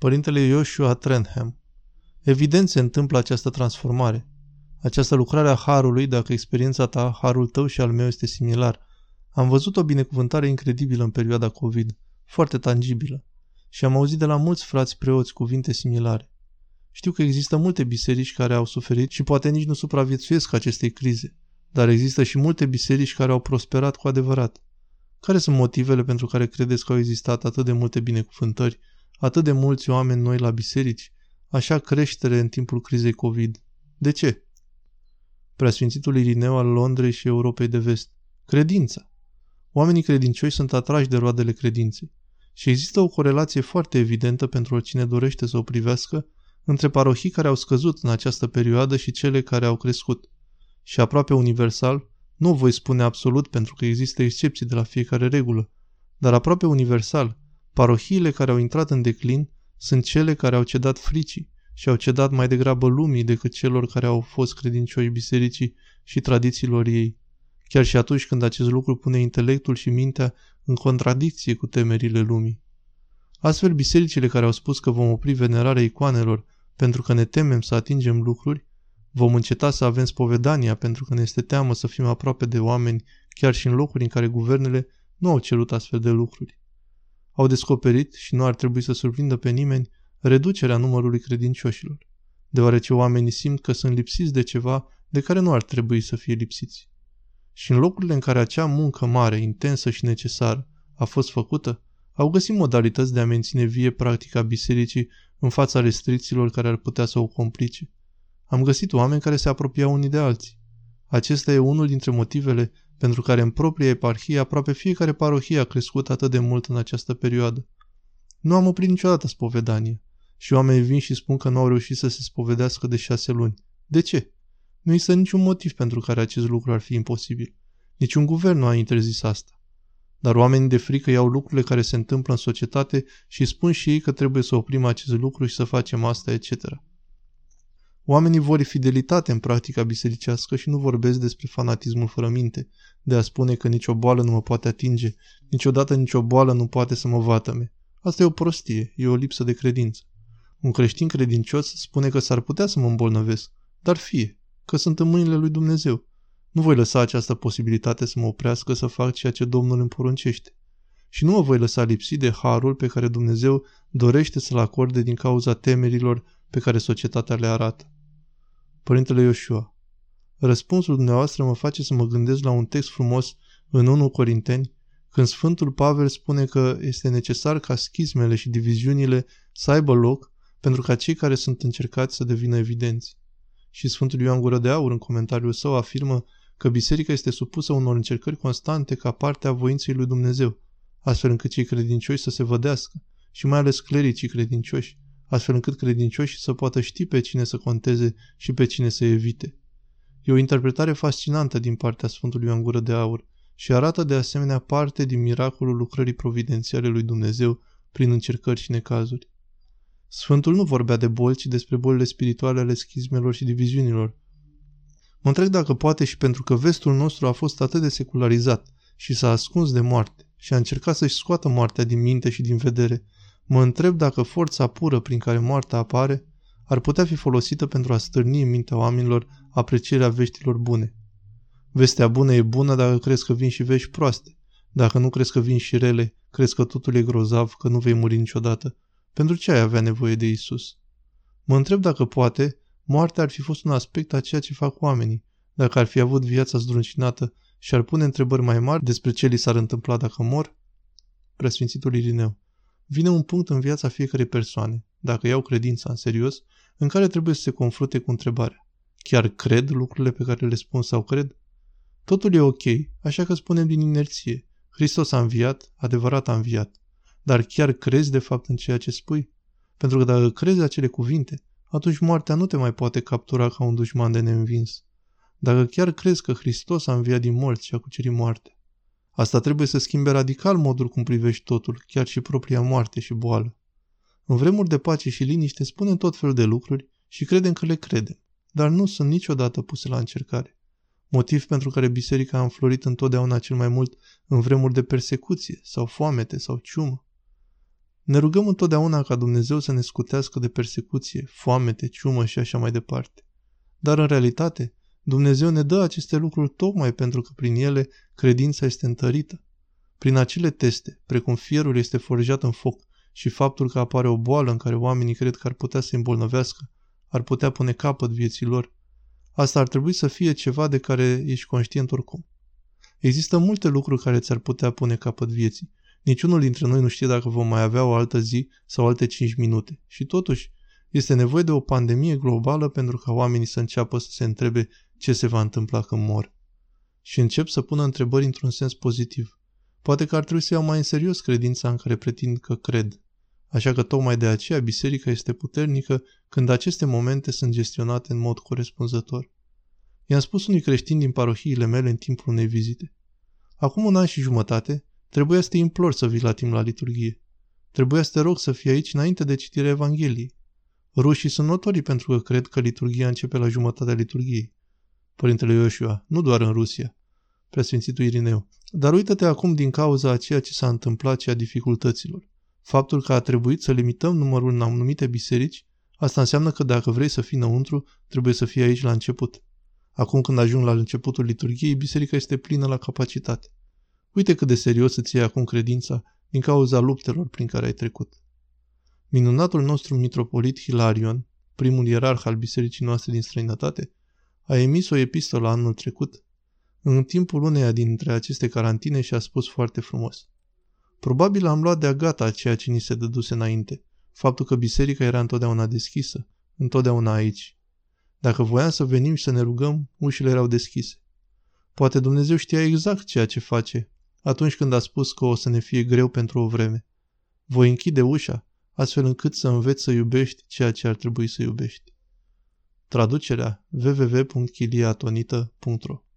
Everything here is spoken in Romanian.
Părintele Joshua Trenham Evident se întâmplă această transformare. Această lucrare a Harului, dacă experiența ta, Harul tău și al meu este similar. Am văzut o binecuvântare incredibilă în perioada COVID, foarte tangibilă. Și am auzit de la mulți frați preoți cuvinte similare. Știu că există multe biserici care au suferit și poate nici nu supraviețuiesc acestei crize, dar există și multe biserici care au prosperat cu adevărat. Care sunt motivele pentru care credeți că au existat atât de multe binecuvântări, atât de mulți oameni noi la biserici, așa creștere în timpul crizei COVID? De ce? Preasfințitul Irineu al Londrei și Europei de Vest. Credința. Oamenii credincioși sunt atrași de roadele credinței. Și există o corelație foarte evidentă pentru oricine dorește să o privească între parohii care au scăzut în această perioadă și cele care au crescut. Și aproape universal, nu voi spune absolut pentru că există excepții de la fiecare regulă, dar aproape universal, parohiile care au intrat în declin sunt cele care au cedat fricii și au cedat mai degrabă lumii decât celor care au fost credincioși bisericii și tradițiilor ei, chiar și atunci când acest lucru pune intelectul și mintea în contradicție cu temerile lumii. Astfel, bisericile care au spus că vom opri venerarea icoanelor pentru că ne temem să atingem lucruri, vom înceta să avem spovedania pentru că ne este teamă să fim aproape de oameni, chiar și în locuri în care guvernele nu au cerut astfel de lucruri. Au descoperit, și nu ar trebui să surprindă pe nimeni, reducerea numărului credincioșilor, deoarece oamenii simt că sunt lipsiți de ceva de care nu ar trebui să fie lipsiți. Și în locurile în care acea muncă mare, intensă și necesară a fost făcută, au găsit modalități de a menține vie practica bisericii în fața restricțiilor care ar putea să o complice. Am găsit oameni care se apropiau unii de alții. Acesta e unul dintre motivele pentru care în propria eparhie aproape fiecare parohie a crescut atât de mult în această perioadă. Nu am oprit niciodată spovedanie și oamenii vin și spun că nu au reușit să se spovedească de șase luni. De ce? Nu există niciun motiv pentru care acest lucru ar fi imposibil. Niciun guvern nu a interzis asta. Dar oamenii de frică iau lucrurile care se întâmplă în societate și spun și ei că trebuie să oprim acest lucru și să facem asta, etc. Oamenii vor fidelitate în practica bisericească și nu vorbesc despre fanatismul fără minte, de a spune că nicio boală nu mă poate atinge, niciodată nicio boală nu poate să mă vatăme. Asta e o prostie, e o lipsă de credință. Un creștin credincios spune că s-ar putea să mă îmbolnăvesc, dar fie, că sunt în mâinile lui Dumnezeu. Nu voi lăsa această posibilitate să mă oprească să fac ceea ce Domnul îmi poruncește. Și nu mă voi lăsa lipsi de harul pe care Dumnezeu dorește să-l acorde din cauza temerilor pe care societatea le arată. Părintele Ioshua, răspunsul dumneavoastră mă face să mă gândesc la un text frumos în 1 Corinteni, când Sfântul Pavel spune că este necesar ca schismele și diviziunile să aibă loc pentru ca cei care sunt încercați să devină evidenți. Și Sfântul Ioan Gură de Aur în comentariul său afirmă că biserica este supusă unor încercări constante ca parte a voinței lui Dumnezeu, astfel încât cei credincioși să se vădească și mai ales clericii credincioși, astfel încât credincioșii să poată ști pe cine să conteze și pe cine să evite. E o interpretare fascinantă din partea Sfântului Ioan Gură de Aur și arată de asemenea parte din miracolul lucrării providențiale lui Dumnezeu prin încercări și necazuri. Sfântul nu vorbea de boli, ci despre bolile spirituale ale schizmelor și diviziunilor. Mă întreb dacă poate și pentru că vestul nostru a fost atât de secularizat și s-a ascuns de moarte și a încercat să-și scoată moartea din minte și din vedere, mă întreb dacă forța pură prin care moartea apare ar putea fi folosită pentru a stârni în mintea oamenilor aprecierea veștilor bune. Vestea bună e bună dacă crezi că vin și vești proaste. Dacă nu crezi că vin și rele, crezi că totul e grozav, că nu vei muri niciodată. Pentru ce ai avea nevoie de Isus? Mă întreb dacă poate, moartea ar fi fost un aspect a ceea ce fac oamenii, dacă ar fi avut viața zdruncinată și ar pune întrebări mai mari despre ce li s-ar întâmpla dacă mor? Preasfințitul Irineu. Vine un punct în viața fiecarei persoane, dacă iau credința în serios, în care trebuie să se confrunte cu întrebarea. Chiar cred lucrurile pe care le spun sau cred? Totul e ok, așa că spunem din inerție. Hristos a înviat, adevărat a înviat. Dar chiar crezi de fapt în ceea ce spui? Pentru că dacă crezi acele cuvinte, atunci moartea nu te mai poate captura ca un dușman de neînvins. Dacă chiar crezi că Hristos a înviat din morți și a cucerit moarte, asta trebuie să schimbe radical modul cum privești totul, chiar și propria moarte și boală. În vremuri de pace și liniște spunem tot felul de lucruri și credem că le credem, dar nu sunt niciodată puse la încercare. Motiv pentru care biserica a înflorit întotdeauna cel mai mult în vremuri de persecuție sau foamete sau ciumă. Ne rugăm întotdeauna ca Dumnezeu să ne scutească de persecuție, foamete, ciumă și așa mai departe. Dar în realitate, Dumnezeu ne dă aceste lucruri tocmai pentru că prin ele credința este întărită. Prin acele teste, precum fierul este forjat în foc și faptul că apare o boală în care oamenii cred că ar putea să îmbolnăvească, ar putea pune capăt vieții lor. Asta ar trebui să fie ceva de care ești conștient oricum. Există multe lucruri care ți-ar putea pune capăt vieții. Niciunul dintre noi nu știe dacă vom mai avea o altă zi sau alte 5 minute. Și totuși, este nevoie de o pandemie globală pentru ca oamenii să înceapă să se întrebe ce se va întâmpla când mor. Și încep să pună întrebări într-un sens pozitiv. Poate că ar trebui să iau mai în serios credința în care pretind că cred. Așa că tocmai de aceea biserica este puternică când aceste momente sunt gestionate în mod corespunzător. I-am spus unui creștin din parohiile mele în timpul unei vizite. Acum un an și jumătate, trebuia să te implor să vii la timp la liturghie. Trebuia să te rog să fii aici înainte de citirea Evangheliei. Rușii sunt notorii pentru că cred că liturghia începe la jumătatea liturghiei. Părintele Ioșua, nu doar în Rusia, preasfințitul Irineu, dar uită-te acum din cauza a ceea ce s-a întâmplat și a dificultăților. Faptul că a trebuit să limităm numărul în anumite biserici, asta înseamnă că dacă vrei să fii înăuntru, trebuie să fii aici la început. Acum când ajung la începutul liturgiei, biserica este plină la capacitate. Uite cât de serios îți iei acum credința din cauza luptelor prin care ai trecut. Minunatul nostru mitropolit Hilarion, primul ierarh al bisericii noastre din străinătate, a emis o epistolă anul trecut, în timpul uneia dintre aceste carantine și a spus foarte frumos. Probabil am luat de-a gata ceea ce ni se dăduse înainte, faptul că biserica era întotdeauna deschisă, întotdeauna aici. Dacă voiam să venim și să ne rugăm, ușile erau deschise. Poate Dumnezeu știa exact ceea ce face atunci când a spus că o să ne fie greu pentru o vreme. Voi închide ușa, astfel încât să înveți să iubești ceea ce ar trebui să iubești. Traducerea www.chiliatonita.ro